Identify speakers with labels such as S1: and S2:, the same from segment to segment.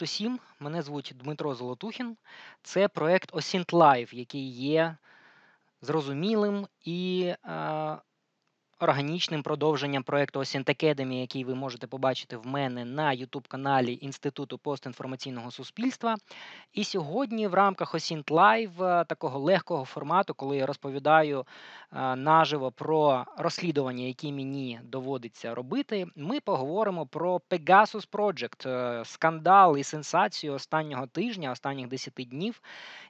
S1: Привіт усім! Мене звуть Дмитро Золотухін. Це проект OSINT Live, який є зрозумілим і е, органічним продовженням проекту Academy, який ви можете побачити в мене на youtube каналі Інституту постінформаційного суспільства. І сьогодні в рамках OSINT Live е, такого легкого формату, коли я розповідаю е, наживо про розслідування, які мені доводиться робити, ми поговоримо про Pegasus Project, е, скандал і сенсацію останнього тижня, останніх 10 днів,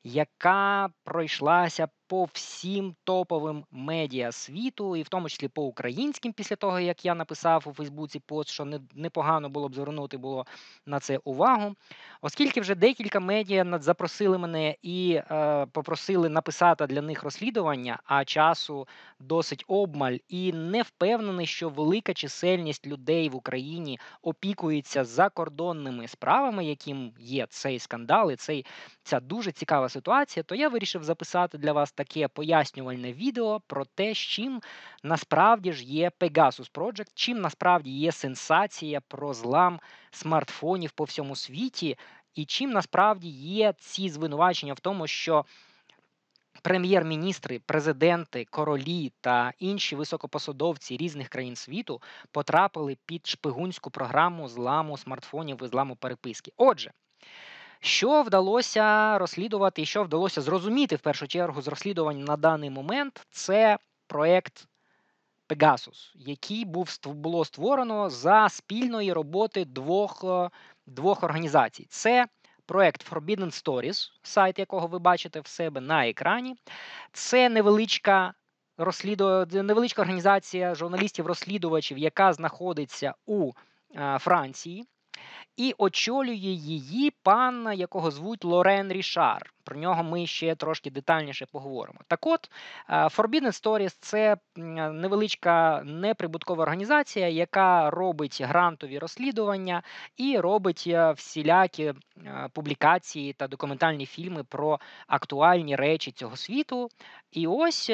S1: яка пройшлася по всім топовим медіа світу, і в тому числі по українським, після того як я написав у Фейсбуці пост, що непогано було б звернути було на це увагу. Оскільки вже декілька медіа запросили мене і е, попросили написати для них розслідування, а часу досить обмаль, і не впевнений, що велика чисельність людей в Україні опікується закордонними справами, яким є цей скандал і цей ця дуже цікава ситуація, то я вирішив записати для вас таке пояснювальне відео про те, з чим насправді ж є Pegasus Project, чим насправді є сенсація про злам смартфонів по всьому світі, і чим насправді є ці звинувачення в тому, що. Прем'єр-міністри, президенти, королі та інші високопосадовці різних країн світу потрапили під шпигунську програму зламу смартфонів і зламу переписки. Отже, що вдалося розслідувати і що вдалося зрозуміти в першу чергу з розслідувань на даний момент, це проєкт Pegasus, який був було створено за спільної роботи двох е, двох організацій. Це проєкт Forbidden Stories, сайт якого ви бачите в себе на екрані. Це невеличка розсліду... невеличка організація журналістів-розслідувачів, яка знаходиться у е, Франції і очолює її пан, якого звуть Лорен Рішар. Про нього ми ще трошки детальніше поговоримо. Так от, е, Forbidden Stories – це невеличка неприбуткова організація, яка робить грантові розслідування і робить е, всілякі е, публікації та документальні фільми про актуальні речі цього світу. І ось.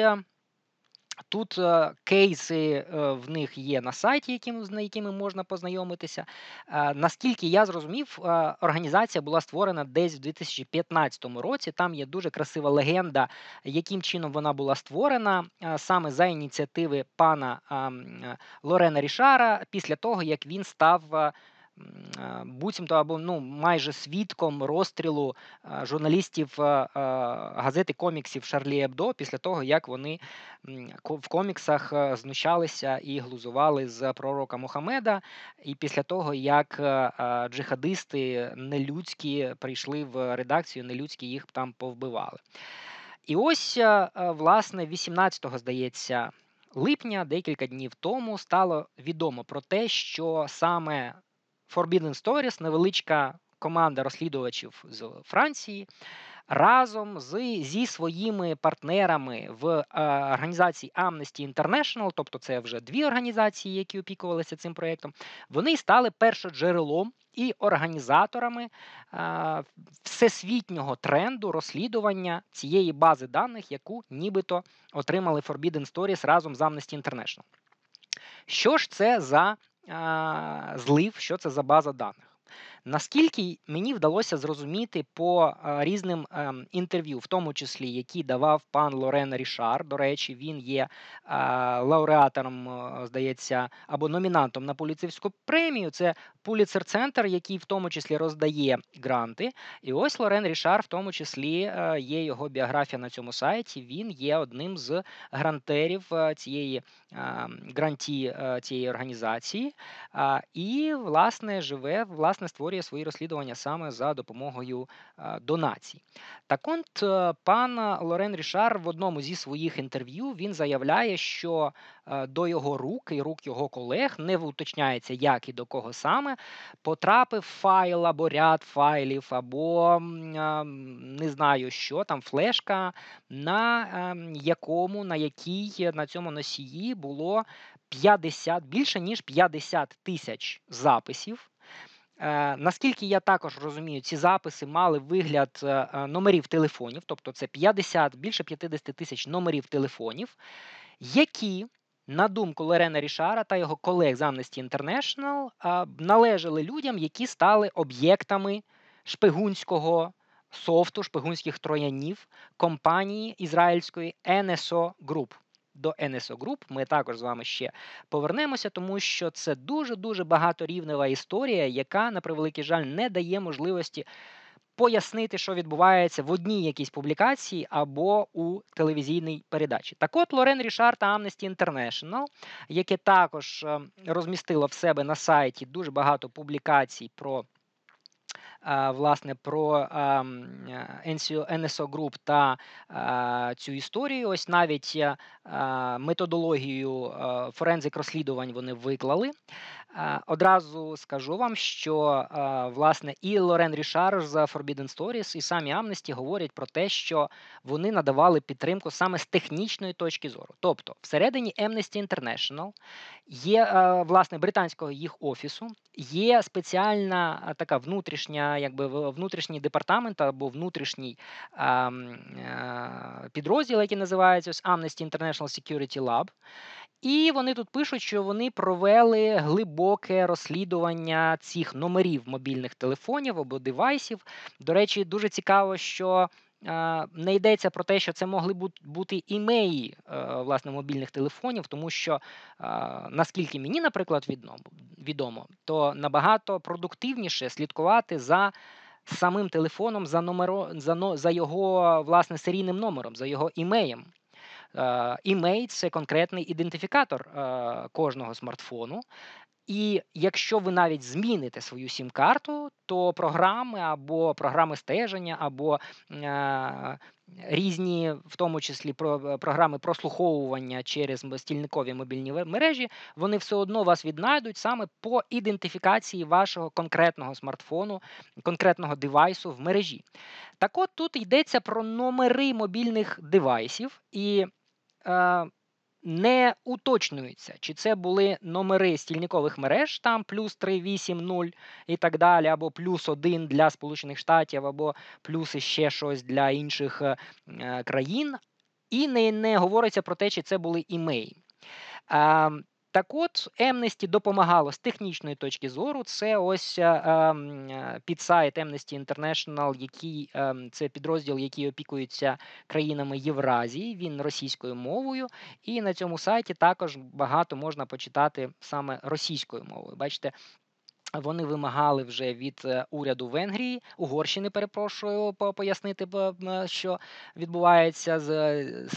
S1: Тут е, кейси е, в них є на сайті, яким, з якими можна познайомитися. Е, наскільки я зрозумів, е, організація була створена десь в 2015 році. Там є дуже красива легенда, яким чином вона була створена е, саме за ініціативи пана е, Лорена Рішара, після того як він став. Буцімто або ну майже свідком розстрілу журналістів газети коміксів Шарлі Ебдо після того, як вони в коміксах знущалися і глузували з пророка Мухаммеда, і після того, як джихадисти нелюдські прийшли в редакцію, нелюдські їх там повбивали. І ось, власне, 18-го, здається, липня, декілька днів тому, стало відомо про те, що саме Forbidden Stories, невеличка команда розслідувачів з Франції. Разом з, зі своїми партнерами в е, організації Amnesty International, тобто це вже дві організації, які опікувалися цим проєктом, вони стали першоджерелом і організаторами е, всесвітнього тренду розслідування цієї бази даних, яку нібито отримали Forbidden Stories разом з Amnesty International. Що ж це за злив, що це за база даних. Наскільки мені вдалося зрозуміти по різним ем, інтерв'ю, в тому числі які давав пан Лорен Рішар, до речі, він є лауреатором, здається, або номінантом на поліцейську премію. Це Пуліцер Центр, який в тому числі роздає гранти. І ось Лорен Рішар, в тому числі е, є його біографія на цьому сайті. Він є одним з грантерів е, цієї гранті е, цієї організації, і власне живе, власне, створює свої розслідування саме за допомогою донацій. Так от пан Лорен Рішар в одному зі своїх інтерв'ю він заявляє, що до його рук і рук його колег не уточняється, як і до кого саме потрапив файл або ряд файлів, або не знаю що там, флешка, на якому, на якій на цьому носії було 50, більше ніж 50 тисяч записів. Е, наскільки я також розумію, ці записи мали вигляд е, е, номерів телефонів, тобто це 50, більше 50 тисяч номерів телефонів, які на думку Лорена Рішара та його колег з Amnesty International, належали людям, які стали об'єктами шпигунського софту, шпигунських троянів компанії ізраїльської NSO Group. До NSO Group ми також з вами ще повернемося, тому що це дуже дуже багаторівнева історія, яка, на превеликий жаль, не дає можливості пояснити, що відбувається в одній якійсь публікації або у телевізійній передачі. Так от Лорен Рішар та Amnesty International, яке також е, розмістило в себе на сайті дуже багато публікацій про. Власне, про NSO Group та цю історію. Ось навіть методологію форензик розслідувань вони виклали. Одразу скажу вам, що власне і Лорен Рішар з Forbidden Stories, і самі Amnesty говорять про те, що вони надавали підтримку саме з технічної точки зору. Тобто, всередині Amnesty International є власне британського їх офісу, є спеціальна така внутрішня, якби внутрішній департамент або внутрішній е, підрозділ, який називається Amnesty International Security Lab. І вони тут пишуть, що вони провели глибоке розслідування цих номерів мобільних телефонів або девайсів. До речі, дуже цікаво, що е, не йдеться про те, що це могли бути імеї е, власне мобільних телефонів, тому що е, наскільки мені, наприклад, відомо, то набагато продуктивніше слідкувати за. Самим телефоном за номеро за, за його власне серійним номером, за його імеєм. Е, Імей це конкретний ідентифікатор е, кожного смартфону. І якщо ви навіть зміните свою сім-карту, то програми або програми стеження, або е, різні, в тому числі про, програми прослуховування через стільникові мобільні мережі, вони все одно вас віднайдуть саме по ідентифікації вашого конкретного смартфону, конкретного девайсу в мережі. Так от тут йдеться про номери мобільних девайсів, і не уточнюється, чи це були номери стільникових мереж, там плюс 380 і так далі, або плюс 1 для Сполучених Штатів, або плюс ще щось для інших е, е, країн. І не, не говориться про те, чи це були імеї. Так от, Amnesty допомагало з технічної точки зору. Це ось е, ем, е, підсайт Amnesty International, який ем, це підрозділ, який опікується країнами Євразії. Він російською мовою, і на цьому сайті також багато можна почитати саме російською мовою. Бачите. Вони вимагали вже від е, уряду Венгрії, Угорщини, перепрошую, пояснити, що відбувається з-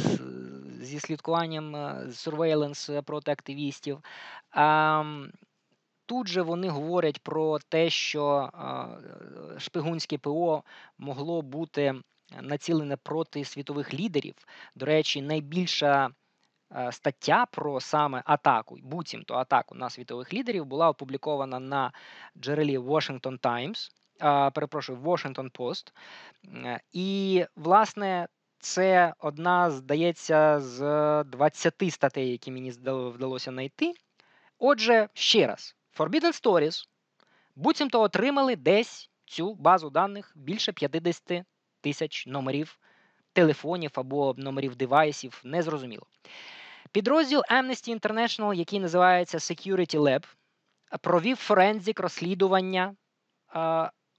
S1: зі слідкуванням е, surveillance проти активістів. Тут же вони говорять про те, що е, шпигунське ПО могло бути націлене проти світових лідерів. До речі, найбільша е, стаття про саме атаку, буцімто атаку на світових лідерів була опублікована на джерелі Washington Times, перепрошую, Washington Post. І, власне, це одна, здається, з 20 статей, які мені вдалося знайти. Отже, ще раз, Forbidden Stories буцімто отримали десь цю базу даних більше 50 тисяч номерів телефонів або номерів девайсів, незрозуміло. Підрозділ Amnesty International, який називається Security Lab, провів форензик розслідування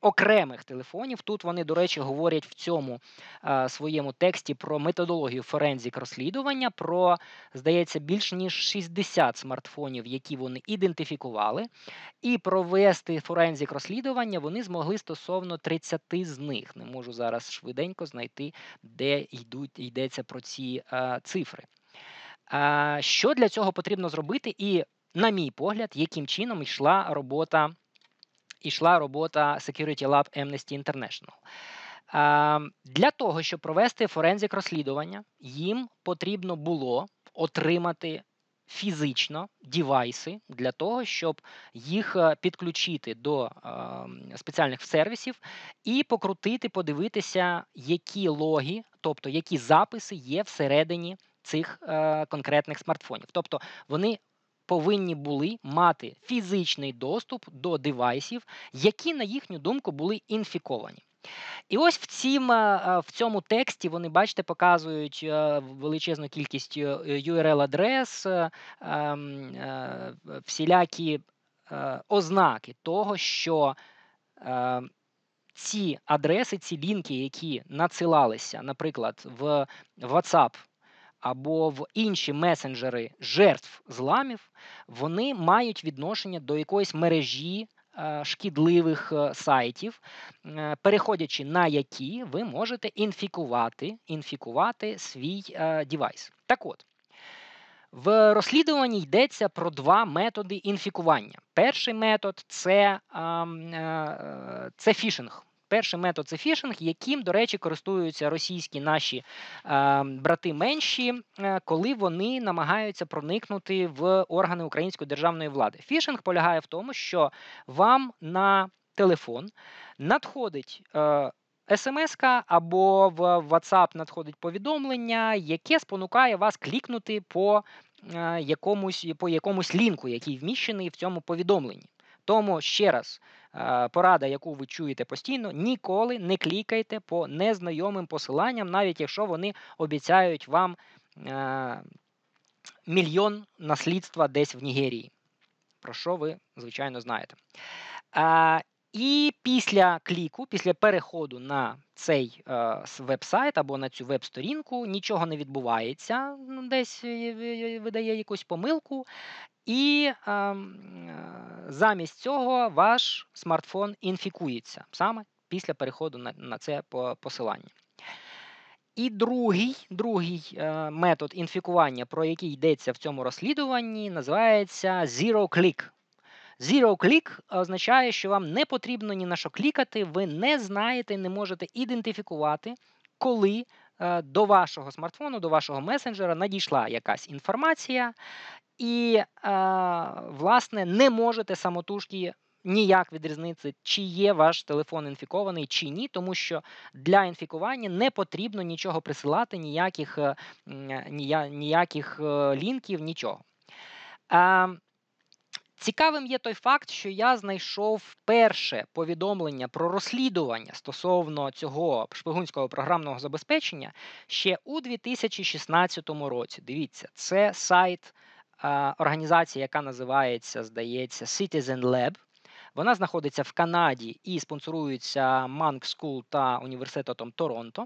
S1: окремих телефонів. Тут вони, до речі, говорять в цьому е, своєму тексті про методологію форензик розслідування, про, здається, більш ніж 60 смартфонів, які вони ідентифікували, і провести форензик розслідування вони змогли стосовно 30 з них. Не можу зараз швиденько знайти, де йдуть, йдеться про ці е, цифри. А, Що для цього потрібно зробити? І, на мій погляд, яким чином йшла робота, йшла робота Security Lab Amnesty International. Для того, щоб провести форензик розслідування, їм потрібно було отримати фізично девайси для того, щоб їх е, підключити до е, спеціальних сервісів і покрутити, подивитися, які логи, тобто які записи є всередині цих е, конкретних смартфонів. Тобто вони повинні були мати фізичний доступ до девайсів, які, на їхню думку, були інфіковані. І ось в цім, е, в цьому тексті вони, бачите, показують е, величезну кількість е, URL-адрес, ем, всілякі ознаки того, що ці адреси, ці лінки, які надсилалися, наприклад, в WhatsApp або в інші месенджери жертв зламів, вони мають відношення до якоїсь мережі Е, шкідливих е, сайтів, е, переходячи на які ви можете інфікувати інфікувати свій девайс. Так от. В розслідуванні йдеться про два методи інфікування. Перший метод це це фішинг. Перший метод це фішинг, яким, до речі, користуються російські наші е, брати менші, е, коли вони намагаються проникнути в органи української державної влади. Фішинг полягає в тому, що вам на телефон надходить. Е, смс або в WhatsApp надходить повідомлення, яке спонукає вас клікнути по е, якомусь по якомусь лінку, який вміщений в цьому повідомленні. Тому ще раз порада, яку ви чуєте постійно, ніколи не клікайте по незнайомим посиланням, навіть якщо вони обіцяють вам е, мільйон наслідства десь в Нігерії. Про що ви, звичайно, знаєте. Е, і після кліку, після переходу на цей е, веб-сайт або на цю веб-сторінку нічого не відбувається, ну, десь видає якусь помилку, і ем, е, замість цього ваш смартфон інфікується саме після переходу на, на це посилання. І другий другий е, метод інфікування, про який йдеться в цьому розслідуванні, називається Zero Click. Zero Click означає, що вам не потрібно ні на що клікати, ви не знаєте, не можете ідентифікувати, коли е, до вашого смартфону, до вашого месенджера надійшла якась інформація, і, е, власне, не можете самотужки ніяк відрізнити, чи є ваш телефон інфікований чи ні, тому що для інфікування не потрібно нічого присилати, ніяких е, ніяких лінків, нічого. Цікавим є той факт, що я знайшов перше повідомлення про розслідування стосовно цього шпигунського програмного забезпечення ще у 2016 році. Дивіться, це сайт організація, яка називається, здається, Citizen Lab. Вона знаходиться в Канаді і спонсорується Манк School та університетом Торонто.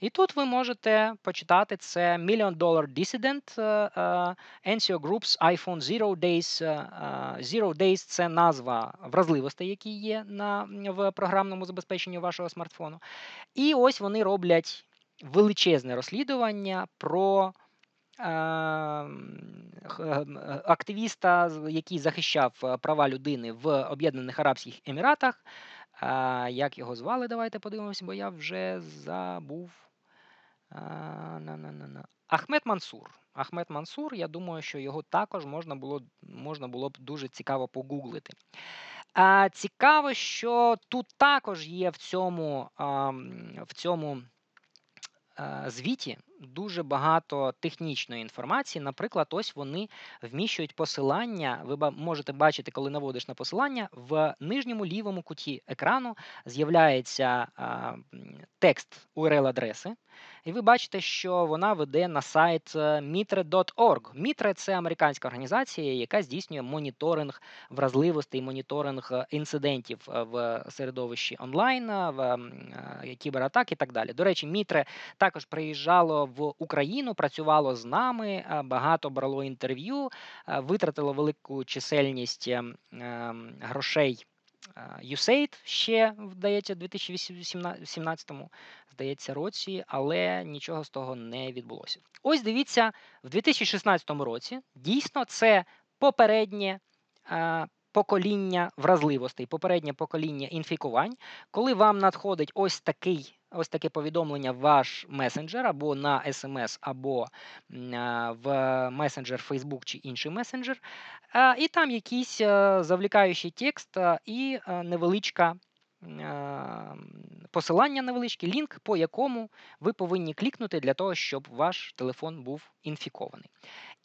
S1: І тут ви можете почитати це Million Dollar Dissident NCO Group's iPhone Zero Days. Zero Days – це назва вразливостей, які є на, в програмному забезпеченні вашого смартфону. І ось вони роблять величезне розслідування про. Ем, ем, активіста, який захищав е, права людини в Об'єднаних Арабських Еміратах. Як його звали? Давайте подивимося, бо я вже забув. Ахмед Мансур. Ахмед Мансур, я думаю, що його також можна було можна було б дуже цікаво погуглити. А, Цікаво, що тут також є в цьому, в цьому звіті дуже багато технічної інформації. Наприклад, ось вони вміщують посилання. Ви можете бачити, коли наводиш на посилання, в нижньому лівому куті екрану з'являється текст URL-адреси. І ви бачите, що вона веде на сайт е, mitre.org. Mitre – це американська організація, яка здійснює моніторинг вразливостей, моніторинг е, інцидентів е, в середовищі онлайн, в кібератак і так далі. До речі, Мітре також приїжджало в Україну, працювало з нами, багато брало інтерв'ю, витратило велику чисельність ем, ем, грошей. USAID ще, здається, у 2017 здається, році, але нічого з того не відбулося. Ось дивіться, в 2016 році дійсно це попереднє покоління вразливостей, попереднє покоління інфікувань, коли вам надходить ось такий. Ось таке повідомлення в ваш месенджер або на смс, або в месенджер Facebook чи інший месенджер, і там якийсь завлікаючий текст і невеличка посилання невеличке, лінк, по якому ви повинні клікнути для того, щоб ваш телефон був інфікований.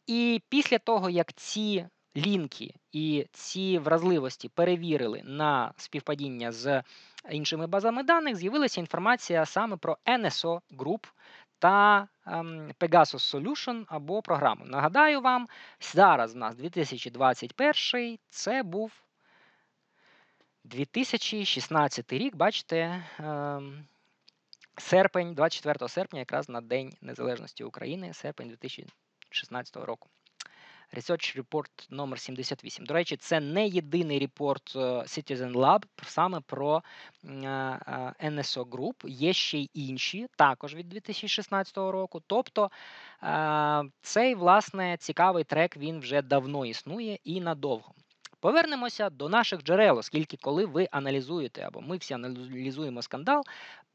S1: І після того, як ці лінки і ці вразливості перевірили на співпадіння з іншими базами даних, з'явилася інформація саме про NSO Group та ем, Pegasus Solution або програму. Нагадаю вам, зараз у нас 2021 це був 2016 рік, бачите, ем, серпень, 24 серпня, якраз на День Незалежності України, серпень 2016 року. Research Report номер 78. До речі, це не єдиний репорт е, Citizen Lab саме про е, е, NSO Group. Є ще й інші, також від 2016 року. Тобто цей власне цікавий трек він вже давно існує і надовго. Повернемося до наших джерел, оскільки, коли ви аналізуєте або ми всі аналізуємо скандал,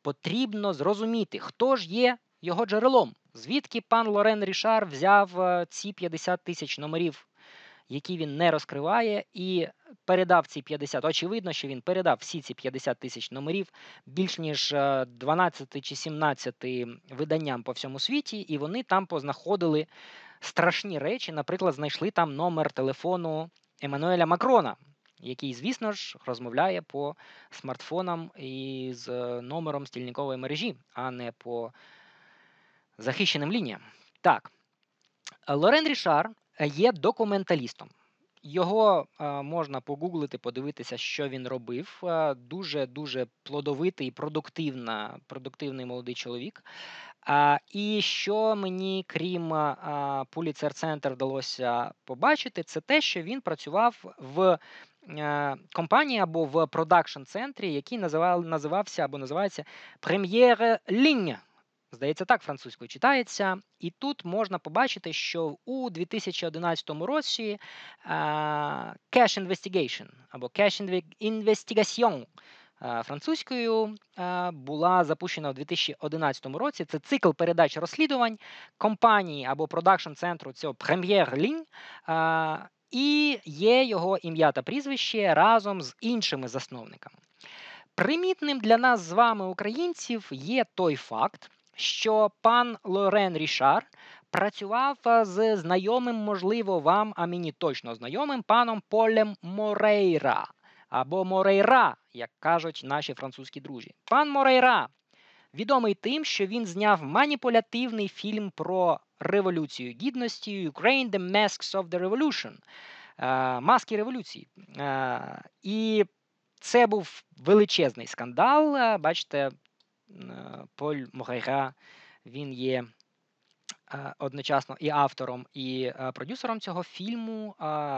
S1: потрібно зрозуміти, хто ж є його джерелом. Звідки пан Лорен Рішар взяв е, ці 50 тисяч номерів, які він не розкриває, і передав ці 50. Очевидно, що він передав всі ці 50 тисяч номерів більш ніж 12 е, чи 17 виданням по всьому світі, і вони там познаходили страшні речі. Наприклад, знайшли там номер телефону Еммануеля Макрона. Який, звісно ж, розмовляє по смартфонам із е, номером стільникової мережі, а не по захищеним лініям. Так, Лорен Рішар є документалістом. Його е, можна погуглити, подивитися, що він робив. Дуже дуже плодовитий, продуктивна, продуктивний молодий чоловік. А, І що мені, крім Pulitzer Center, вдалося побачити, це те, що він працював в е, компанії або в продакшн центрі, який називав, називався або називається Premiere Ligne. Здається, так французькою читається. І тут можна побачити, що у 2011 році Cash Investigation або Cash Investigation французькою була запущена у 2011 році. Це цикл передач розслідувань компанії або продакшн центру цього Ligne, і є його ім'я та прізвище разом з іншими засновниками. Примітним для нас з вами, українців, є той факт, що пан Лорен Рішар працював з знайомим, можливо, вам, а мені точно знайомим паном Полем Морейра або Морейра, як кажуть наші французькі друзі. Пан Морейра відомий тим, що він зняв маніпулятивний фільм про революцію гідності Ukraine The Masks of the Revolution. Маски революції. І це був величезний скандал. Бачите, Поль Морейра, він є одночасно і автором, і продюсером цього фільму.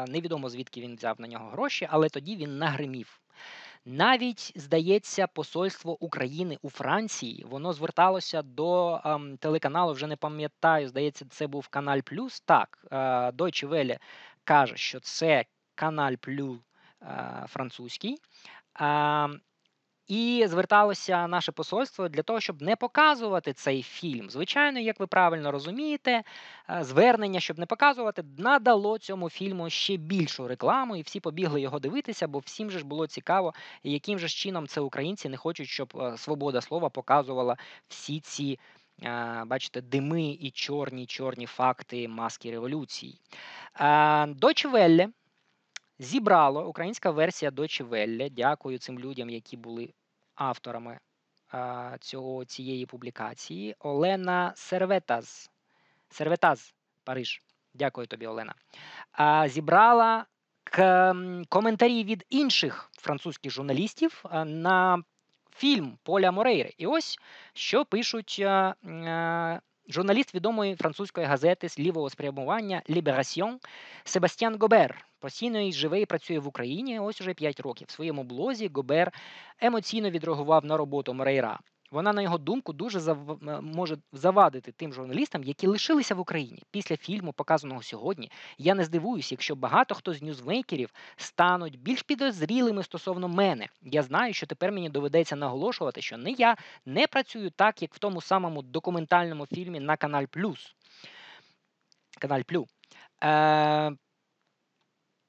S1: Невідомо звідки він взяв на нього гроші, але тоді він нагримів. Навіть здається, посольство України у Франції воно зверталося до ем, телеканалу. Вже не пам'ятаю. Здається, це був Каналь Плюс. Так, е, Deutsche Welle каже, що це Каналь Плюс е, французький. Е, і зверталося наше посольство для того, щоб не показувати цей фільм. Звичайно, як ви правильно розумієте, е, звернення, щоб не показувати, надало цьому фільму ще більшу рекламу, і всі побігли його дивитися, бо всім же ж було цікаво, яким же чином це українці не хочуть, щоб е, свобода слова показувала всі ці. Е, бачите, дими і чорні чорні факти маски революції. Welle зібрало українська версія Deutsche Welle. Дякую цим людям, які були авторами цього, цієї публікації. Олена Серветаз. Серветаз, Париж. Дякую тобі, Олена. Зібрала коментарі від інших французьких журналістів на фільм Поля Морейри. І ось що пишуть журналіст відомої французької газети з лівого спрямування Ліберасьон Себастьян Гобер. Постійно і живе і працює в Україні ось уже 5 років. В своєму блозі Гобер емоційно відреагував на роботу Морейра. Вона, на його думку, дуже зав... може завадити тим журналістам, які лишилися в Україні після фільму, показаного сьогодні. Я не здивуюся, якщо багато хто з ньюзмейкерів стануть більш підозрілими стосовно мене. Я знаю, що тепер мені доведеться наголошувати, що не я не працюю так, як в тому самому документальному фільмі на Каналь Плюс. Каналь Плю. Е...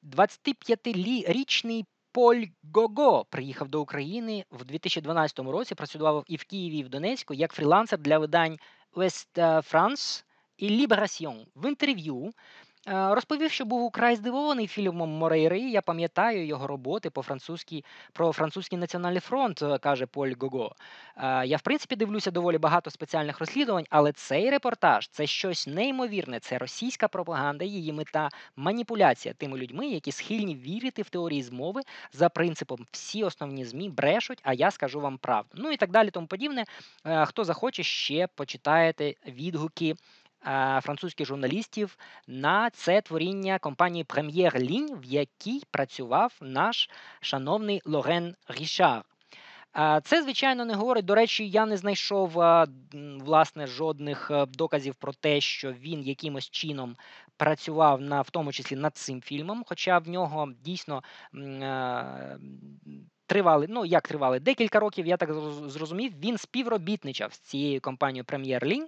S1: 25-річний Поль Гого приїхав до України в 2012 році. Працював і в Києві, і в Донецьку як фрілансер для видань West France і Liberation. В інтерв'ю Е, розповів, що був украй здивований фільмом Морейри. Я пам'ятаю його роботи по французькій про французький національний фронт, е, каже Поль Гого. Е, я, в принципі, дивлюся доволі багато спеціальних розслідувань, але цей репортаж це щось неймовірне. Це російська пропаганда, її мета маніпуляція тими людьми, які схильні вірити в теорії змови за принципом всі основні змі брешуть, а я скажу вам правду. Ну і так далі, тому подібне. Хто захоче, ще почитаєте відгуки французьких журналістів на це творіння компанії Прем'єр Лінь, в якій працював наш шановний Лорен Рішар. Це, звичайно, не говорить. До речі, я не знайшов власне жодних е, доказів про те, що він якимось чином працював на в тому числі над цим фільмом. Хоча в нього дійсно е, тривали, ну як тривали, декілька років, я так зрозумів, він співробітничав з цією компанією Прем'єр Лінь.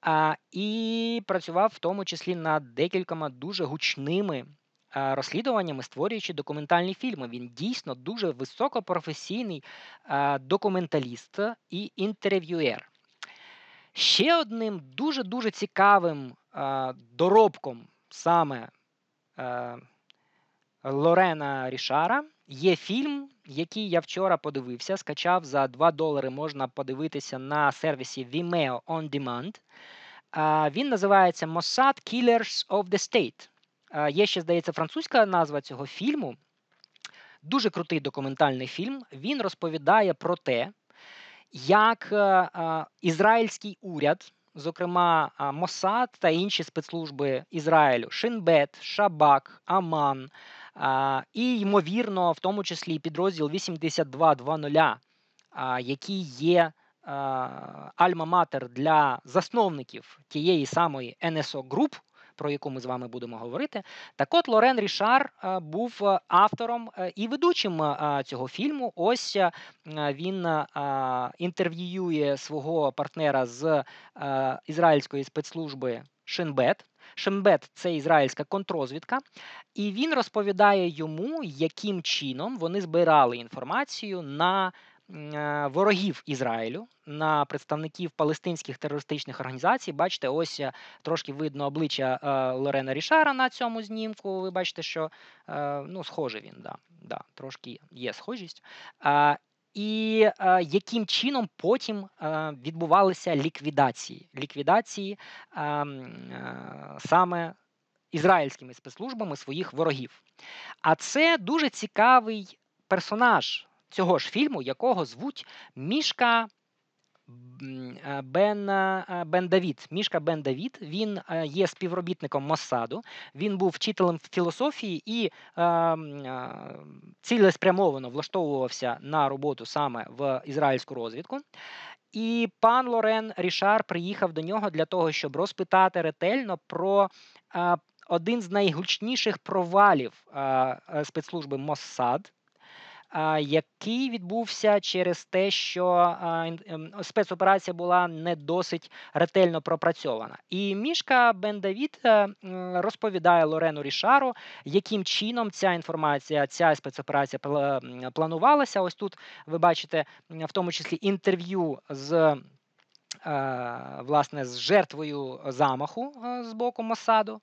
S1: А, І працював в тому числі над декількома дуже гучними а, розслідуваннями, створюючи документальні фільми. Він дійсно дуже високопрофесійний а, документаліст і інтерв'юер. Ще одним дуже-дуже цікавим а, доробком саме Лорена Рішара є фільм, який я вчора подивився, скачав за 2 долари. Можна подивитися на сервісі Vimeo On Demand. Він називається Mossad Killers of the State. Є ще, здається, французька назва цього фільму. Дуже крутий документальний фільм. Він розповідає про те, як ізраїльський уряд, зокрема Моссад та інші спецслужби Ізраїлю, Шинбет, Шабак, Аман, і, ймовірно, в тому числі підрозділ 8220, який є альма-матер для засновників тієї самої NSO Group, про яку ми з вами будемо говорити. Так от Лорен Рішар був автором і ведучим цього фільму. Ось він інтерв'ює свого партнера з ізраїльської спецслужби Шинбет. Шембет це ізраїльська контрозвідка, і він розповідає йому, яким чином вони збирали інформацію на Е, ворогів Ізраїлю, на представників палестинських терористичних організацій. Бачите, ось е, трошки видно обличчя е, Лорена Рішара на цьому знімку. Ви бачите, що ну, схожий він, да, да, трошки є схожість. І е, яким чином потім е, відбувалися ліквідації ліквідації е, е, саме ізраїльськими спецслужбами своїх ворогів? А це дуже цікавий персонаж цього ж фільму, якого звуть Мішка Бен Бен Давід. Мішка Бен Давід. Він є співробітником Моссаду. Він був вчителем філософії і е, цілеспрямовано влаштовувався на роботу саме в ізраїльську розвідку. І пан Лорен Рішар приїхав до нього для того, щоб розпитати ретельно про е, один з найгучніших провалів е, спецслужби Моссад який відбувся через те, що ем, спецоперація була не досить ретельно пропрацьована. І мішка Бен Давід е, розповідає Лорену Рішару, яким чином ця інформація, ця спецоперація планувалася. Ось тут ви бачите в тому числі інтерв'ю з. Е, власне, з жертвою замаху е, з боку Мосаду.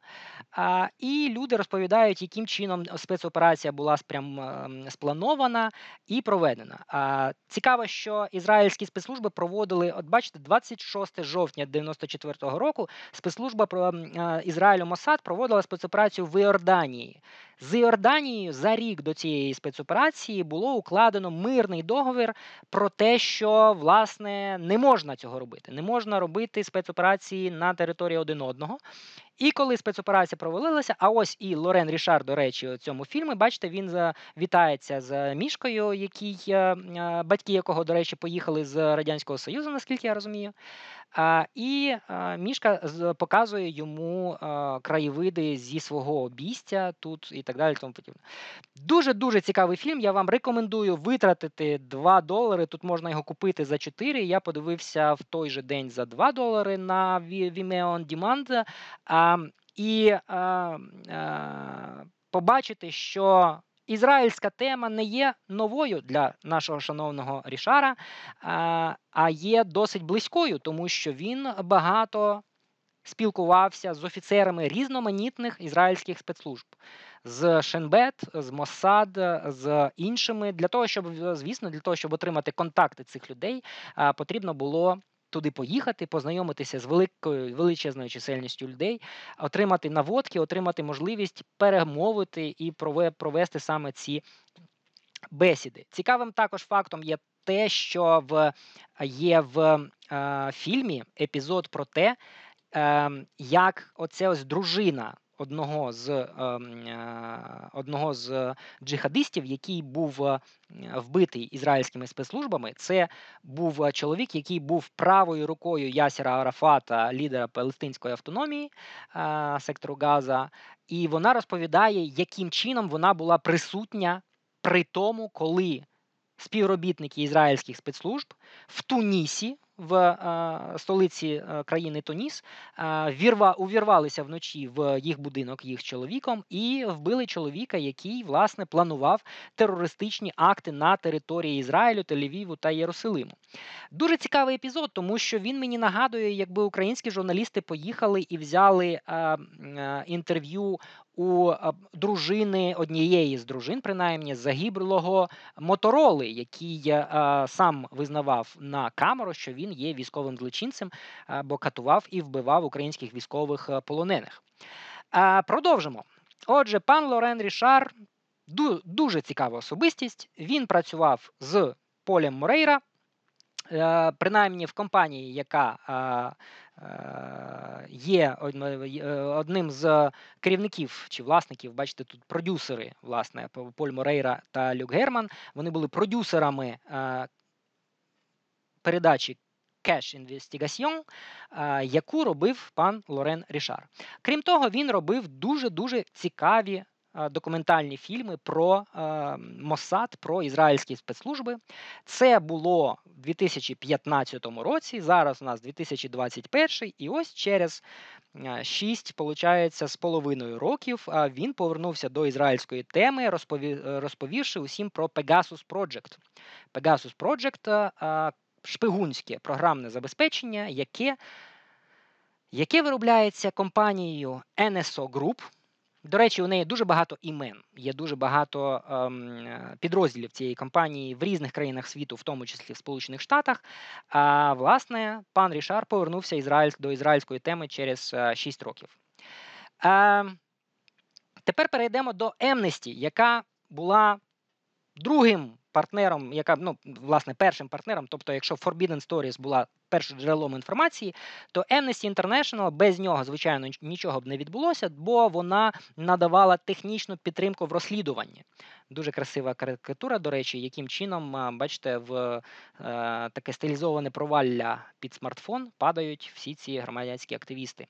S1: І люди розповідають, яким чином спецоперація була спрям ем, спланована і проведена. Цікаво, що ізраїльські спецслужби проводили, от бачите, 26 жовтня 94-го року спецслужба е, Ізраїлю Мосад проводила спецоперацію в Іорданії. З Іорданією за рік до цієї спецоперації було укладено мирний договір про те, що власне не можна цього робити. Не можна робити спецоперації на території один одного. І коли спецоперація провалилася, а ось і Лорен Рішар, до речі, у цьому фільмі, бачите, він вітається з мішкою, який е, е, батьки якого, до речі, поїхали з Радянського Союзу, наскільки я розумію. І мішка показує йому краєвиди зі свого обійстя тут і так далі. Тому подібне. Дуже дуже цікавий фільм. Я вам рекомендую витратити 2 долари. Тут можна його купити за 4. Я подивився в той же день за 2 долари на Vimeo On Demand. І побачити, що Ізраїльська тема не є новою для нашого шановного Рішара, а є досить близькою, тому що він багато спілкувався з офіцерами різноманітних ізраїльських спецслужб. З Шенбет, з Моссад, з іншими для того, щоб звісно, для того, щоб отримати контакти цих людей, потрібно було туди поїхати, познайомитися з великою величезною чисельністю людей, отримати наводки, отримати можливість перемовити і провести саме ці бесіди. Цікавим також фактом є те, що в є в е, фільмі епізод про те, е, як оця ось дружина одного з ем, е, одного з джихадистів, який був е, вбитий ізраїльськими спецслужбами. Це був чоловік, який був правою рукою Ясіра Арафата, лідера палестинської автономії е, сектору Газа, і вона розповідає, яким чином вона була присутня при тому, коли співробітники ізраїльських спецслужб в Тунісі в е, столиці е, країни Тоніс е, вірва, увірвалися вночі в їх будинок їх чоловіком і вбили чоловіка, який власне планував терористичні акти на території Ізраїлю, Тель-Авіву та Єрусалиму. Дуже цікавий епізод, тому що він мені нагадує, якби українські журналісти поїхали і взяли інтерв'ю у дружини однієї з дружин, принаймні загиблого мотороли, який сам визнавав на камеру, що він є військовим злочинцем, бо катував і вбивав українських військових е, полонених. Продовжимо. Отже, пан Лорен Рішар дуже цікава особистість. Він працював з Полем Морейра. Е, принаймні в компанії, яка є е, одним з керівників чи власників, бачите, тут продюсери, власне, Поль Морейра та Люк Герман. Вони були продюсерами е, передачі. Cash Investigation, яку робив пан Лорен Рішар. Крім того, він робив дуже дуже цікаві документальні фільми про Моссад, про ізраїльські спецслужби. Це було в 2015 році. Зараз у нас 2021, і ось через 6, получається, з половиною років він повернувся до ізраїльської теми, розповівши усім про Pegasus Project. Pegasus Project – шпигунське програмне забезпечення, яке яке виробляється компанією NSO Group. До речі, у неї дуже багато імен. Є дуже багато ем, підрозділів цієї компанії в різних країнах світу, в тому числі в Сполучених Штатах. А власне, пан Рішар повернувся Ізраїль до ізраїльської теми через е, 6 років. Е, Тепер перейдемо до Amnesty, яка була другим партнером, яка ну власне першим партнером, тобто, якщо Forbidden Stories була першим джерелом інформації, то Amnesty International без нього, звичайно, нічого б не відбулося, бо вона надавала технічну підтримку в розслідуванні. Дуже красива карикатура, до речі, яким чином, бачите, в е, таке стилізоване провалля під смартфон падають всі ці громадянські активісти.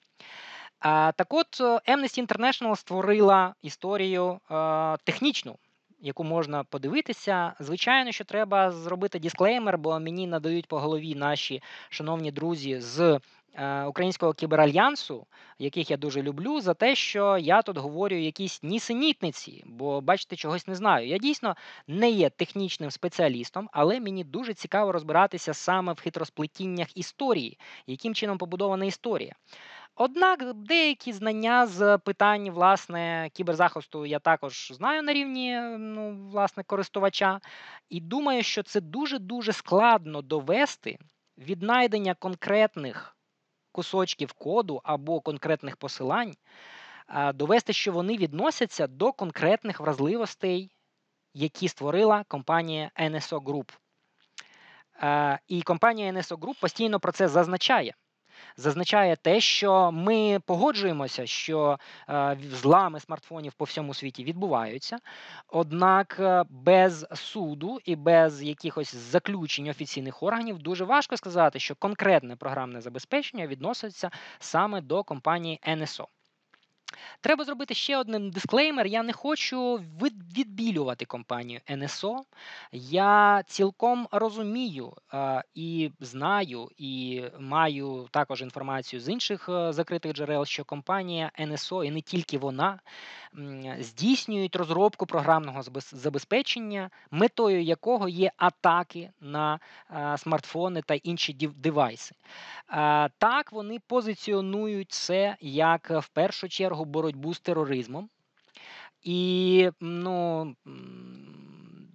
S1: Так от Amnesty International створила історію е, технічну яку можна подивитися. Звичайно, що треба зробити дисклеймер, бо мені надають по голові наші шановні друзі з. Е, Українського кіберальянсу, яких я дуже люблю, за те, що я тут говорю якісь нісенітниці, бо бачите, чогось не знаю. Я дійсно не є технічним спеціалістом, але мені дуже цікаво розбиратися саме в хитросплетіннях історії, яким чином побудована історія. Однак деякі знання з питань власне кіберзахисту я також знаю на рівні ну, власне користувача, і думаю, що це дуже-дуже складно довести віднайдення конкретних кусочків коду або конкретних посилань, довести, що вони відносяться до конкретних вразливостей, які створила компанія NSO Group. І компанія NSO Group постійно про це зазначає зазначає те, що ми погоджуємося, що е, злами смартфонів по всьому світі відбуваються, однак е, без суду і без якихось заключень офіційних органів дуже важко сказати, що конкретне програмне забезпечення відноситься саме до компанії NSO. Треба зробити ще один дисклеймер. Я не хочу відбілювати компанію НСО. Я цілком розумію і знаю, і маю також інформацію з інших е, закритих джерел, що компанія НСО, і не тільки вона, здійснюють розробку програмного забезпечення, метою якого є атаки на смартфони та інші девайси. Так, вони позиціонують це як в першу чергу боротьбу з тероризмом. І ну,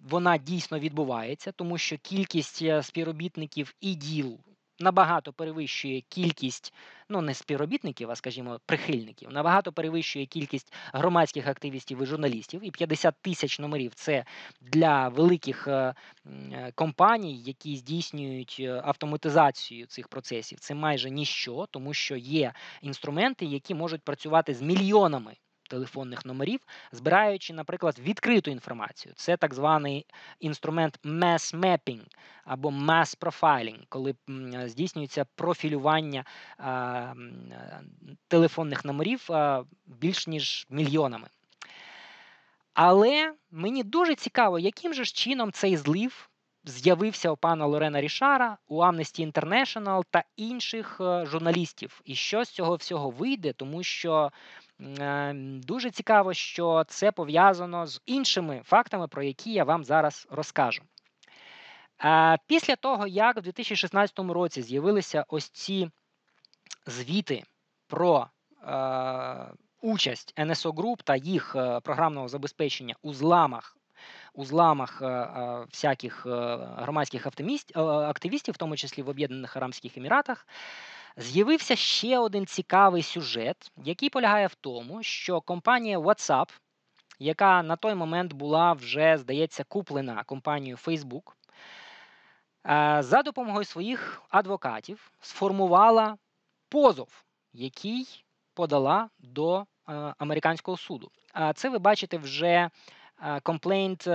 S1: вона дійсно відбувається, тому що кількість е, співробітників і діл набагато перевищує кількість, ну не співробітників, а скажімо, прихильників, набагато перевищує кількість громадських активістів і журналістів. І 50 тисяч номерів це для великих е, е, компаній, які здійснюють автоматизацію цих процесів. Це майже ніщо, тому що є інструменти, які можуть працювати з мільйонами телефонних номерів, збираючи, наприклад, відкриту інформацію. Це так званий інструмент mass mapping або mass profiling, коли здійснюється профілювання телефонних номерів більш ніж мільйонами. Але мені дуже цікаво, яким же ж чином цей злив з'явився у пана Лорена Рішара, у Amnesty International та інших е, журналістів. І що з цього всього вийде, тому що дуже цікаво, що це пов'язано з іншими фактами, про які я вам зараз розкажу. Е, після того, як в 2016 році з'явилися ось ці звіти про е, участь NSO Group та їх програмного забезпечення у зламах. У зламах всяких громадських активістів, в тому числі в Об'єднаних Арабських Еміратах, З'явився ще один цікавий сюжет, який полягає в тому, що компанія WhatsApp, яка на той момент була вже, здається, куплена компанією Facebook, е, за допомогою своїх адвокатів сформувала позов, який подала до е, американського суду. Це ви бачите вже Complaint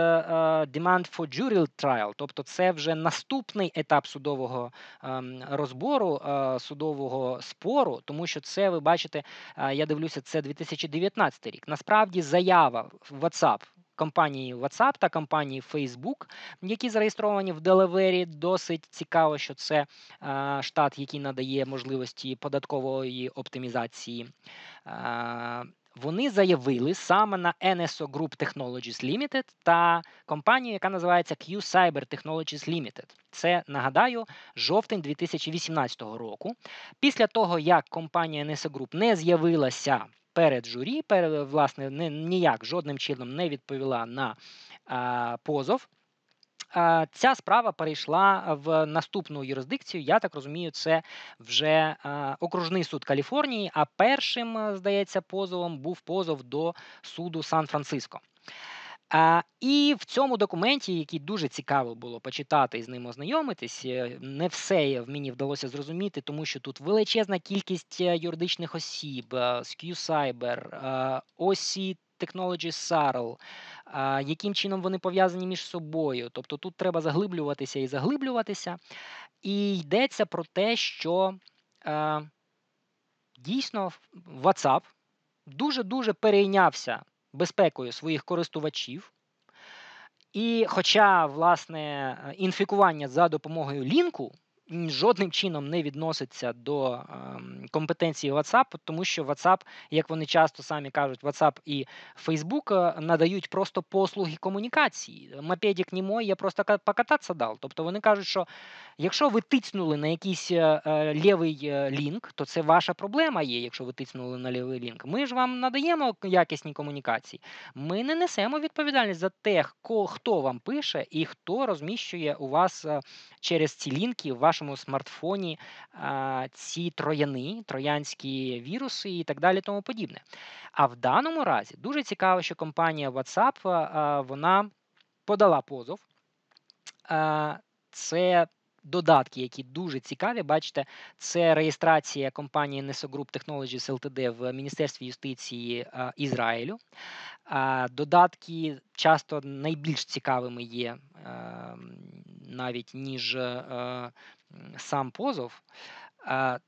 S1: Demand for Jury Trial, тобто це вже наступний етап судового ем, розбору, судового спору, тому що це ви бачите, я дивлюся, це 2019 рік. Насправді заява WhatsApp. Компанії WhatsApp та компанії Facebook, які зареєстровані в Делавері, досить цікаво, що це е, штат, який надає можливості податкової оптимізації. Вони заявили саме на NSO Group Technologies Limited та компанію, яка називається Q Cyber Technologies Limited. Це нагадаю жовтень 2018 року. Після того, як компанія NSO Group не з'явилася перед журі, перед, власне, ніяк жодним чином не відповіла на а, позов. Ця справа перейшла в наступну юрисдикцію. Я так розумію, це вже окружний суд Каліфорнії. А першим, здається, позовом був позов до суду Сан-Франциско. І в цьому документі, який дуже цікаво було почитати і з ним ознайомитись, е, не все в мені вдалося зрозуміти, тому що тут величезна кількість е, юридичних осіб, SQ Cyber, OC Technology SARL, яким чином вони пов'язані між собою. Тобто тут треба заглиблюватися і заглиблюватися. І йдеться про те, що дійсно WhatsApp дуже-дуже перейнявся безпекою своїх користувачів. І хоча, власне, інфікування за допомогою лінку жодним чином не відноситься до ем, компетенції WhatsApp, тому що WhatsApp, як вони часто самі кажуть, WhatsApp і Facebook е, надають просто послуги комунікації. Мопедик не я просто покататися дав. Тобто вони кажуть, що якщо ви тицнули на якийсь е, е, лівий лінк, то це ваша проблема є, якщо ви тицнули на лівий лінк. Ми ж вам надаємо якісні комунікації. Ми не несемо відповідальність за те, хто вам пише і хто розміщує у вас через ці лінки в вашому смартфоні а, ці трояни, троянські віруси і так далі, тому подібне. А в даному разі дуже цікаво, що компанія WhatsApp а, вона подала позов. А, це Додатки, які дуже цікаві, бачите, це реєстрація компанії Group Technologies Ltd в Міністерстві юстиції Ізраїлю. Додатки часто найбільш цікавими є а, навіть ніж а, сам позов.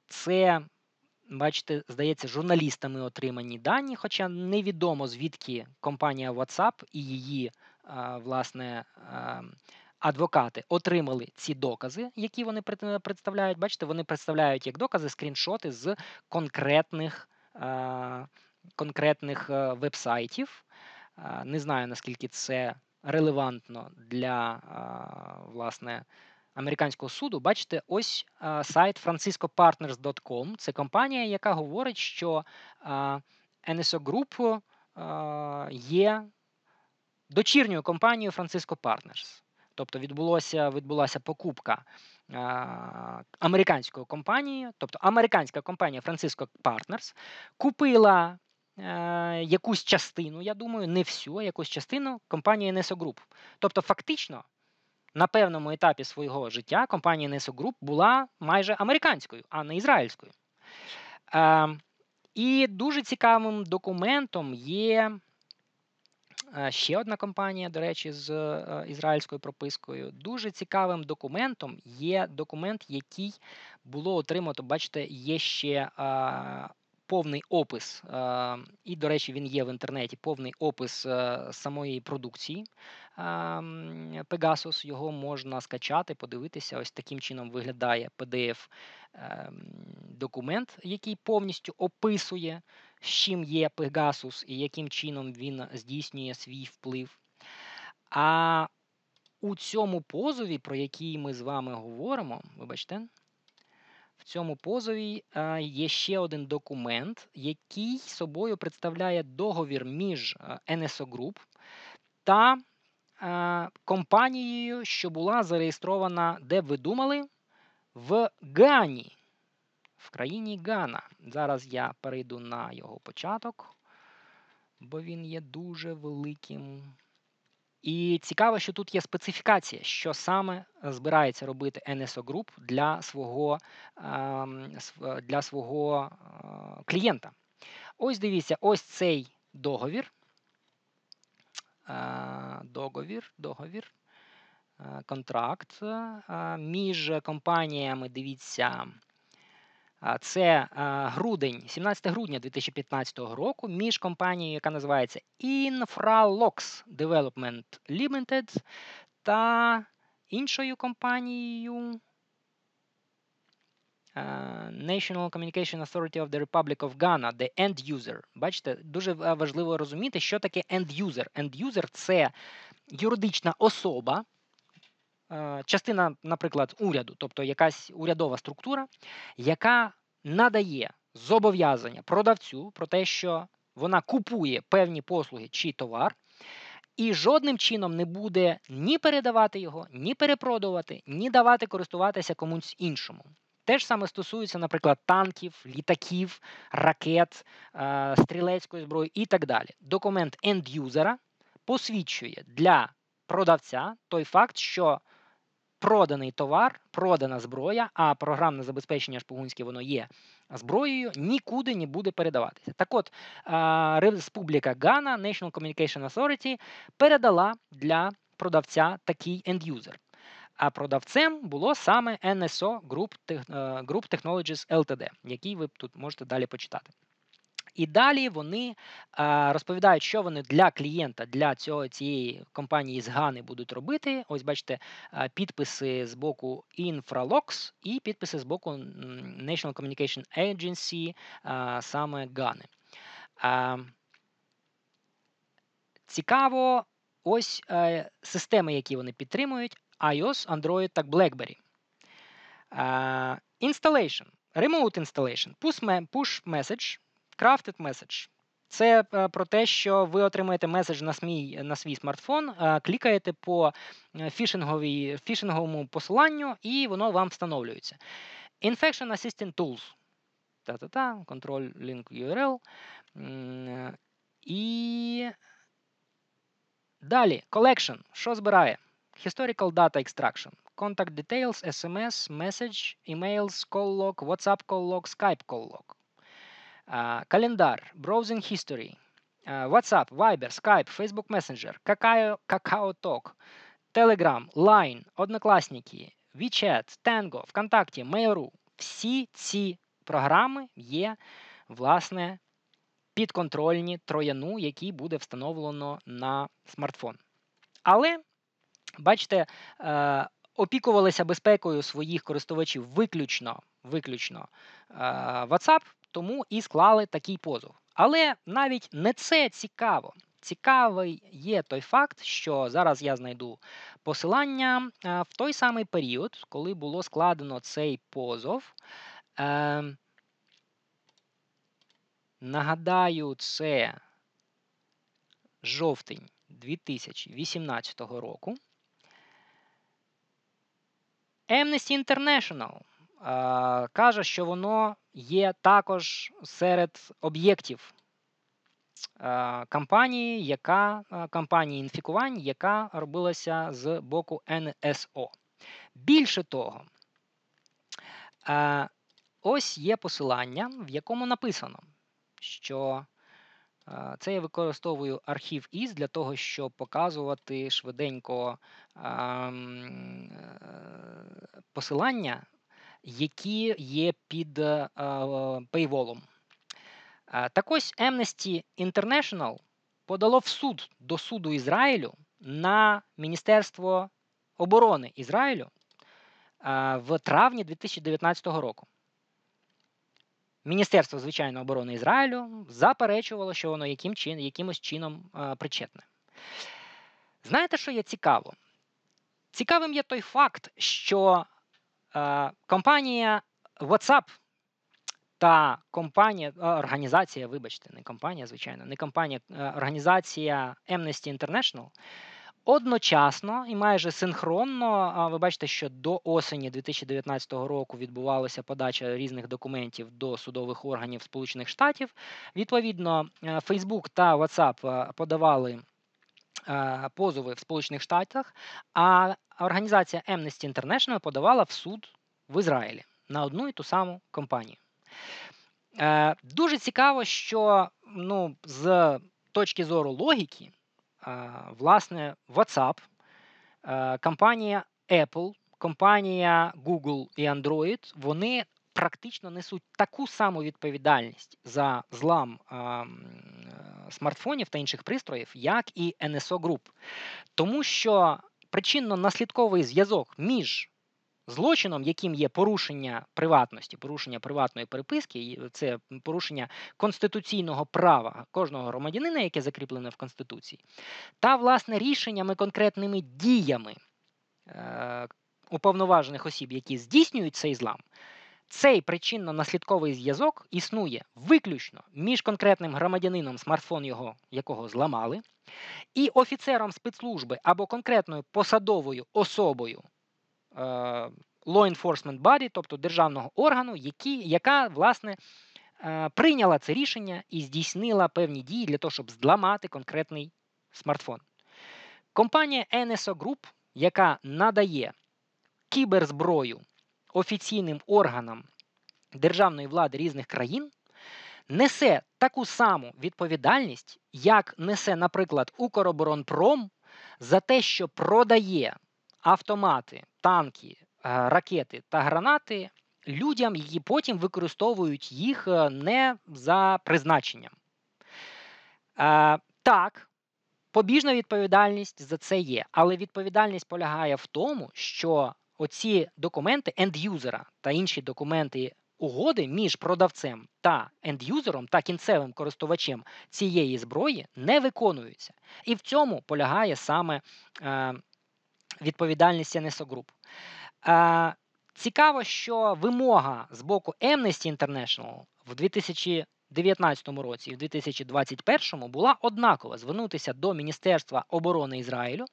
S1: Це, бачите, здається, журналістами отримані дані, хоча невідомо звідки компанія WhatsApp і її власне. Адвокати отримали ці докази, які вони представляють. Бачите, вони представляють як докази скріншоти з конкретних. конкретних е, веб-сайтів. Не знаю, наскільки це релевантно для власне американського суду. Бачите, ось сайт franciscopartners.com. Це компанія, яка говорить, що NSO Group є дочірньою компанією Francisco Partners. Тобто відбулося, відбулася покупка американською компанією, тобто американська компанія Francisco Partners купила е, якусь частину, я думаю, не всю, а якусь частину компанії NSO Group. Тобто, фактично, на певному етапі свого життя компанія NSO Group була майже американською, а не ізраїльською. Е, і дуже цікавим документом є Е, ще одна компанія, до речі, з е, ізраїльською пропискою. Дуже цікавим документом є документ, який було отримано. Бачите, є ще повний опис, і, до речі, він є в інтернеті. Повний опис е, самої продукції Pegasus. Його можна скачати, подивитися. Ось таким чином виглядає PDF документ, який повністю описує з чим є Пегасус і яким чином він здійснює свій вплив. А у цьому позові, про який ми з вами говоримо, вибачте, цьому позові є ще один документ, який собою представляє договір між NSO Group та компанією, що була зареєстрована, де б ви думали, в Гані в країні Гана. Зараз я перейду на його початок, бо він є дуже великим. І цікаво, що тут є специфікація, що саме збирається робити NSO Group для свого ем, для свого е, клієнта. Ось дивіться, ось цей договір. Е, договір, договір, е, контракт між компаніями, дивіться, це грудень, 17 грудня 2015 року, між компанією, яка називається Infralox Development Limited та іншою компанією National Communication Authority of the Republic of Ghana, the End User. Бачите, дуже важливо розуміти, що таке End User. End User – це юридична особа. Е, частина, наприклад, уряду, тобто якась урядова структура, яка надає зобов'язання продавцю про те, що вона купує певні послуги чи товар, і жодним чином не буде ні передавати його, ні перепродувати, ні давати користуватися комусь іншому. Те ж саме стосується, наприклад, танків, літаків, ракет, е, стрілецької зброї і так далі. Документ ендюзера посвідчує для продавця той факт, що проданий товар, продана зброя, а програмне забезпечення шпигунське воно є зброєю, нікуди не буде передаватися. Так от, Республіка Гана, National Communication Authority, передала для продавця такий ендюзер. А продавцем було саме NSO Group Group Technologies Ltd, який ви тут можете далі почитати. І далі вони розповідають, що вони для клієнта, для цього цієї компанії з Гани будуть робити. Ось бачите, підписи з боку Infralox і підписи з боку National Communication Agency саме Гани. Цікаво, ось е, системи, які вони підтримують: iOS, Android та BlackBerry. Installation. Remote installation. Push message. Crafted Message. Це е, про те, що ви отримаєте меседж на свій на свій смартфон, е, клікаєте по е, фішинговій, фішинговому посиланню, і воно вам встановлюється. Infection Assistant Tools. Та-та-та, контроль link URL. І далі. Collection. Що збирає? Historical Data Extraction. Contact Details, SMS, Message, Emails, Call Log, WhatsApp Call Log, Skype Call Log. Календар, Browsing History, WhatsApp, Viber, Skype, Facebook Messenger, Kakao, Kakao Talk, Telegram, Line, Однокласники, WeChat, Tango, ВКонтакті, Mail.ru. Всі ці програми є, власне, підконтрольні трояну, який буде встановлено на смартфон. Але, бачите, опікувалися безпекою своїх користувачів виключно виключно WhatsApp, тому і склали такий позов. Але навіть не це цікаво. Цікавий є той факт, що зараз я знайду посилання в той самий період, коли було складено цей позов. Е, Нагадаю, це жовтень 2018 року. Amnesty International е, каже, що воно є також серед об'єктів кампанії, яка кампанії інфікувань, яка робилася з боку НСО. Більше того, ось є посилання, в якому написано, що це я використовую архів ІС для того, щоб показувати швиденько е, посилання, які є під е, пейволом. Так ось Amnesty International подало в суд до суду Ізраїлю на Міністерство оборони Ізраїлю в травні 2019 року. Міністерство звичайно оборони Ізраїлю заперечувало, що воно яким чин, якимось чином причетне. Знаєте, що є цікаво? Цікавим є той факт, що компанія WhatsApp та компанія, організація, вибачте, не компанія, звичайно, не компанія, організація Amnesty International Одночасно і майже синхронно, ви бачите, що до осені 2019 року відбувалася подача різних документів до судових органів Сполучених Штатів. Відповідно, е, Facebook та WhatsApp е, подавали е, позови в Сполучених Штатах, а організація Amnesty International подавала в суд в Ізраїлі на одну і ту саму компанію. Дуже цікаво, що ну, з точки зору логіки власне WhatsApp, компанія Apple, компанія Google і Android, вони практично несуть таку саму відповідальність за злам смартфонів та інших пристроїв, як і NSO Group. Тому що причинно-наслідковий зв'язок між Злочином, яким є порушення приватності, порушення приватної переписки, це порушення конституційного права кожного громадянина, яке закріплене в Конституції, та власне рішеннями конкретними діями е, уповноважених осіб, які здійснюють цей злам. Цей причинно-наслідковий зв'язок існує виключно між конкретним громадянином, смартфон його якого зламали, і офіцером спецслужби або конкретною посадовою особою Е, law enforcement body, тобто державного органу, які, яка власне е, прийняла це рішення і здійснила певні дії для того, щоб зламати конкретний смартфон. Компанія NSO Group, яка надає кіберзброю офіційним органам державної влади різних країн, несе таку саму відповідальність, як несе, наприклад, Укроборонпром за те, що продає автомати, танки, е, ракети та гранати людям, які потім використовують їх е, не за призначенням. Е, так, побіжна відповідальність за це є, але відповідальність полягає в тому, що оці документи ендюзера та інші документи. Угоди між продавцем та ендюзером та кінцевим користувачем цієї зброї не виконуються. І в цьому полягає саме е, відповідальність NSO Group. Цікаво, що вимога з боку Amnesty International в 2000 2019 році і в 2021 була однакова звернутися до Міністерства оборони Ізраїлю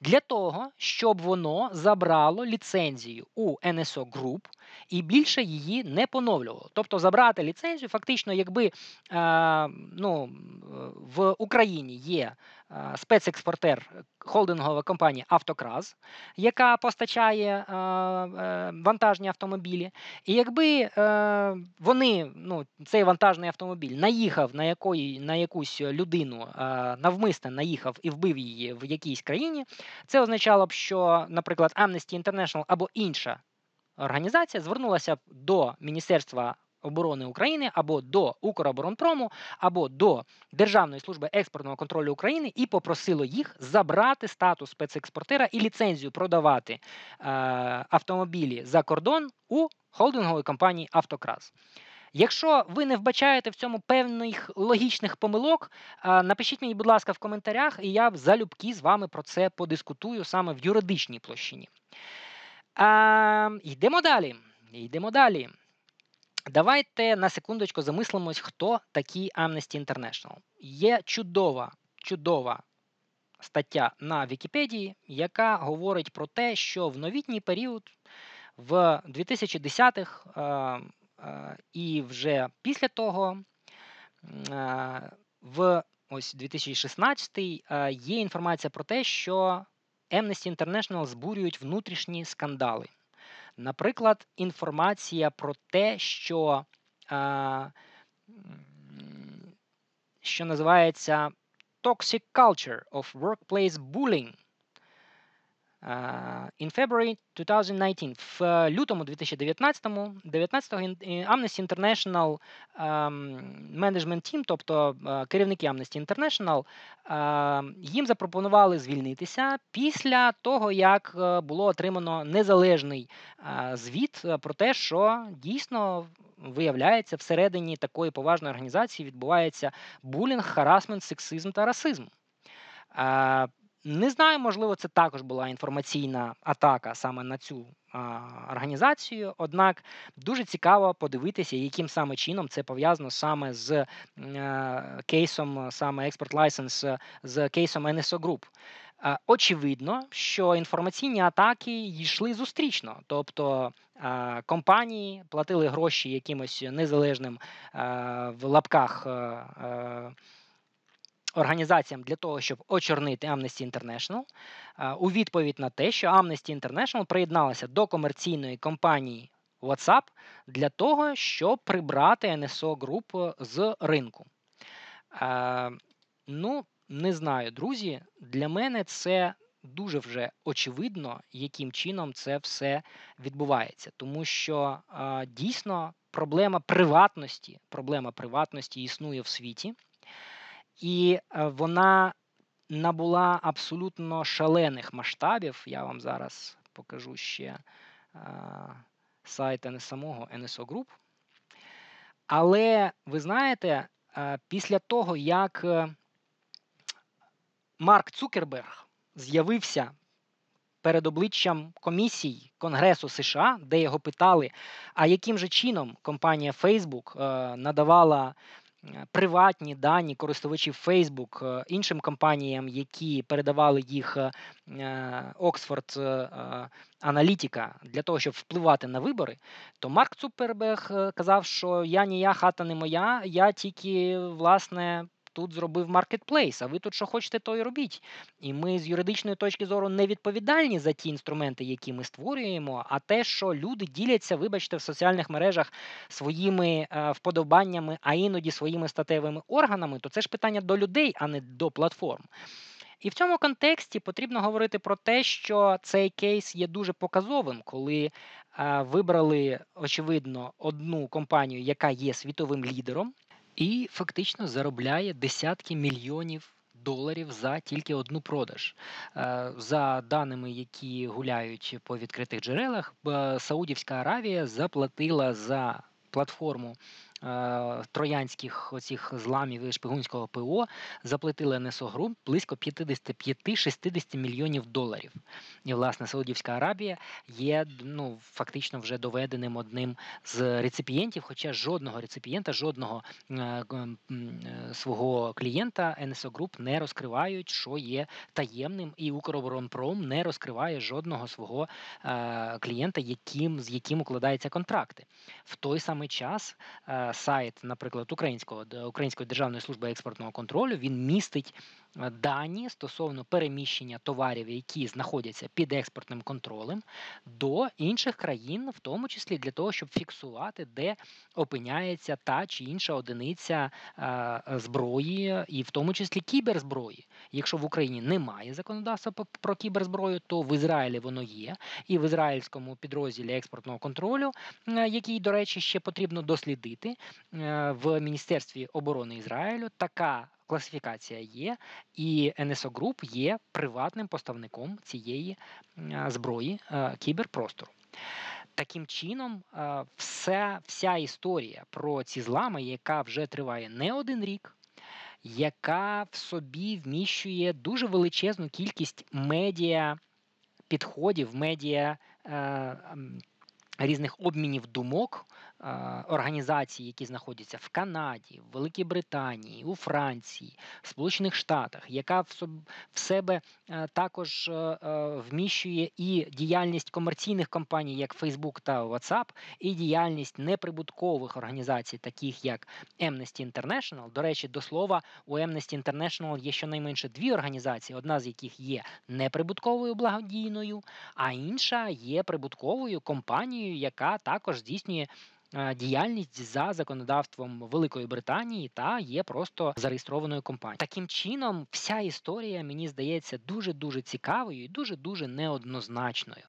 S1: для того, щоб воно забрало ліцензію у NSO Group і більше її не поновлювало. Тобто забрати ліцензію, фактично, якби е, ну, в Україні є е, спецекспортер холдингова компанія Автокраз, яка постачає е, е, вантажні автомобілі, і якби е, вони ну, цей вантажний автомобіль автомобіль наїхав на якої, на якусь людину, навмисне наїхав і вбив її в якійсь країні, це означало б, що, наприклад, Amnesty International або інша організація звернулася до Міністерства. Оборони України або до Укроборонпрому, або до Державної служби експортного контролю України і попросило їх забрати статус спецекспортера і ліцензію продавати е, автомобілі за кордон у холдингової компанії Автокрас. Якщо ви не вбачаєте в цьому певних логічних помилок, напишіть мені, будь ласка, в коментарях, і я залюбки з вами про це подискутую саме в юридичній площині. А, Йдемо далі. Йдемо далі. Давайте на секундочку замислимось, хто такі Amnesty International. Є чудова, чудова стаття на Вікіпедії, яка говорить про те, що в новітній період в 2010-х е, е, і вже після того е, в ось 2016 е, є інформація про те, що Amnesty International збурюють внутрішні скандали. Наприклад, інформація про те, що е, що називається Toxic Culture of Workplace Bullying In February 2019, в е, лютому 2019 19 Amnesty International Management Team, тобто е, керівники Amnesty International, їм запропонували звільнитися після того, як е, було отримано незалежний звіт про те, що дійсно виявляється всередині такої поважної організації відбувається булінг, харасмент, сексизм та расизм. Не знаю, можливо, це також була інформаційна атака саме на цю а, організацію. Однак дуже цікаво подивитися, яким саме чином це пов'язано саме з а, е, кейсом, саме Export License, з кейсом NSO Group. А, очевидно, що інформаційні атаки йшли зустрічно, тобто компанії платили гроші якимось незалежним в лапках. Організаціям для того, щоб очорнити Amnesty International, у відповідь на те, що Amnesty International приєдналася до комерційної компанії WhatsApp для того, щоб прибрати NSO Group з ринку. Ну, не знаю, друзі. Для мене це дуже вже очевидно, яким чином це все відбувається, тому що дійсно проблема приватності, проблема приватності існує в світі. І е, вона набула абсолютно шалених масштабів. Я вам зараз покажу ще е, сайт не самого NSO Group. Але ви знаєте, е, після того, як Марк Цукерберг з'явився перед обличчям комісій Конгресу США, де його питали, а яким же чином компанія Facebook надавала приватні дані користувачів Facebook е, іншим компаніям, які передавали їх е, Oxford Аналітика для того, щоб впливати на вибори, то Марк Цуперберг казав, що я ні я, хата не моя, я тільки власне тут зробив маркетплейс, а ви тут що хочете, то й робіть. І ми з юридичної точки зору не відповідальні за ті інструменти, які ми створюємо, а те, що люди діляться, вибачте, в соціальних мережах своїми е, вподобаннями, а іноді своїми статевими органами, то це ж питання до людей, а не до платформ. І в цьому контексті потрібно говорити про те, що цей кейс є дуже показовим, коли е, вибрали очевидно одну компанію, яка є світовим лідером, і фактично заробляє десятки мільйонів доларів за тільки одну продаж. Е, за даними, які гуляють по відкритих джерелах, Саудівська Аравія заплатила за платформу троянських оцих зламів і шпигунського ПО заплатили НСО Груп близько 55-60 мільйонів доларів. І, власне, Саудівська Аравія є ну, фактично вже доведеним одним з реципієнтів, хоча жодного реципієнта, жодного е, е, свого клієнта НСО Груп не розкривають, що є таємним, і Укроборонпром не розкриває жодного свого е, клієнта, яким, з яким укладаються контракти. В той самий час. Сайт, наприклад, Українського Української державної служби експортного контролю, він містить дані стосовно переміщення товарів, які знаходяться під експортним контролем, до інших країн, в тому числі для того, щоб фіксувати, де опиняється та чи інша одиниця е, зброї, і в тому числі кіберзброї. Якщо в Україні немає законодавства про кіберзброю, то в Ізраїлі воно є, і в ізраїльському підрозділі експортного контролю, е, який, до речі, ще потрібно дослідити в Міністерстві оборони Ізраїлю, така класифікація є, і NSO Group є приватним поставником цієї зброї кіберпростору. Таким чином, е, все, вся історія про ці злами, яка вже триває не один рік, яка в собі вміщує дуже величезну кількість медіа підходів, медіа е, різних обмінів думок е, організацій, які знаходяться в Канаді, в Великій Британії, у Франції, в Сполучених Штатах, яка в, себе е, також е, е, вміщує і діяльність комерційних компаній, як Facebook та WhatsApp, і діяльність неприбуткових організацій, таких як Amnesty International. До речі, до слова, у Amnesty International є щонайменше дві організації, одна з яких є неприбутковою благодійною, а інша є прибутковою компанією, яка також здійснює. Е, Діяльність за законодавством Великої Британії та є просто зареєстрованою компанією. Таким чином, вся історія мені здається дуже дуже цікавою і дуже дуже неоднозначною.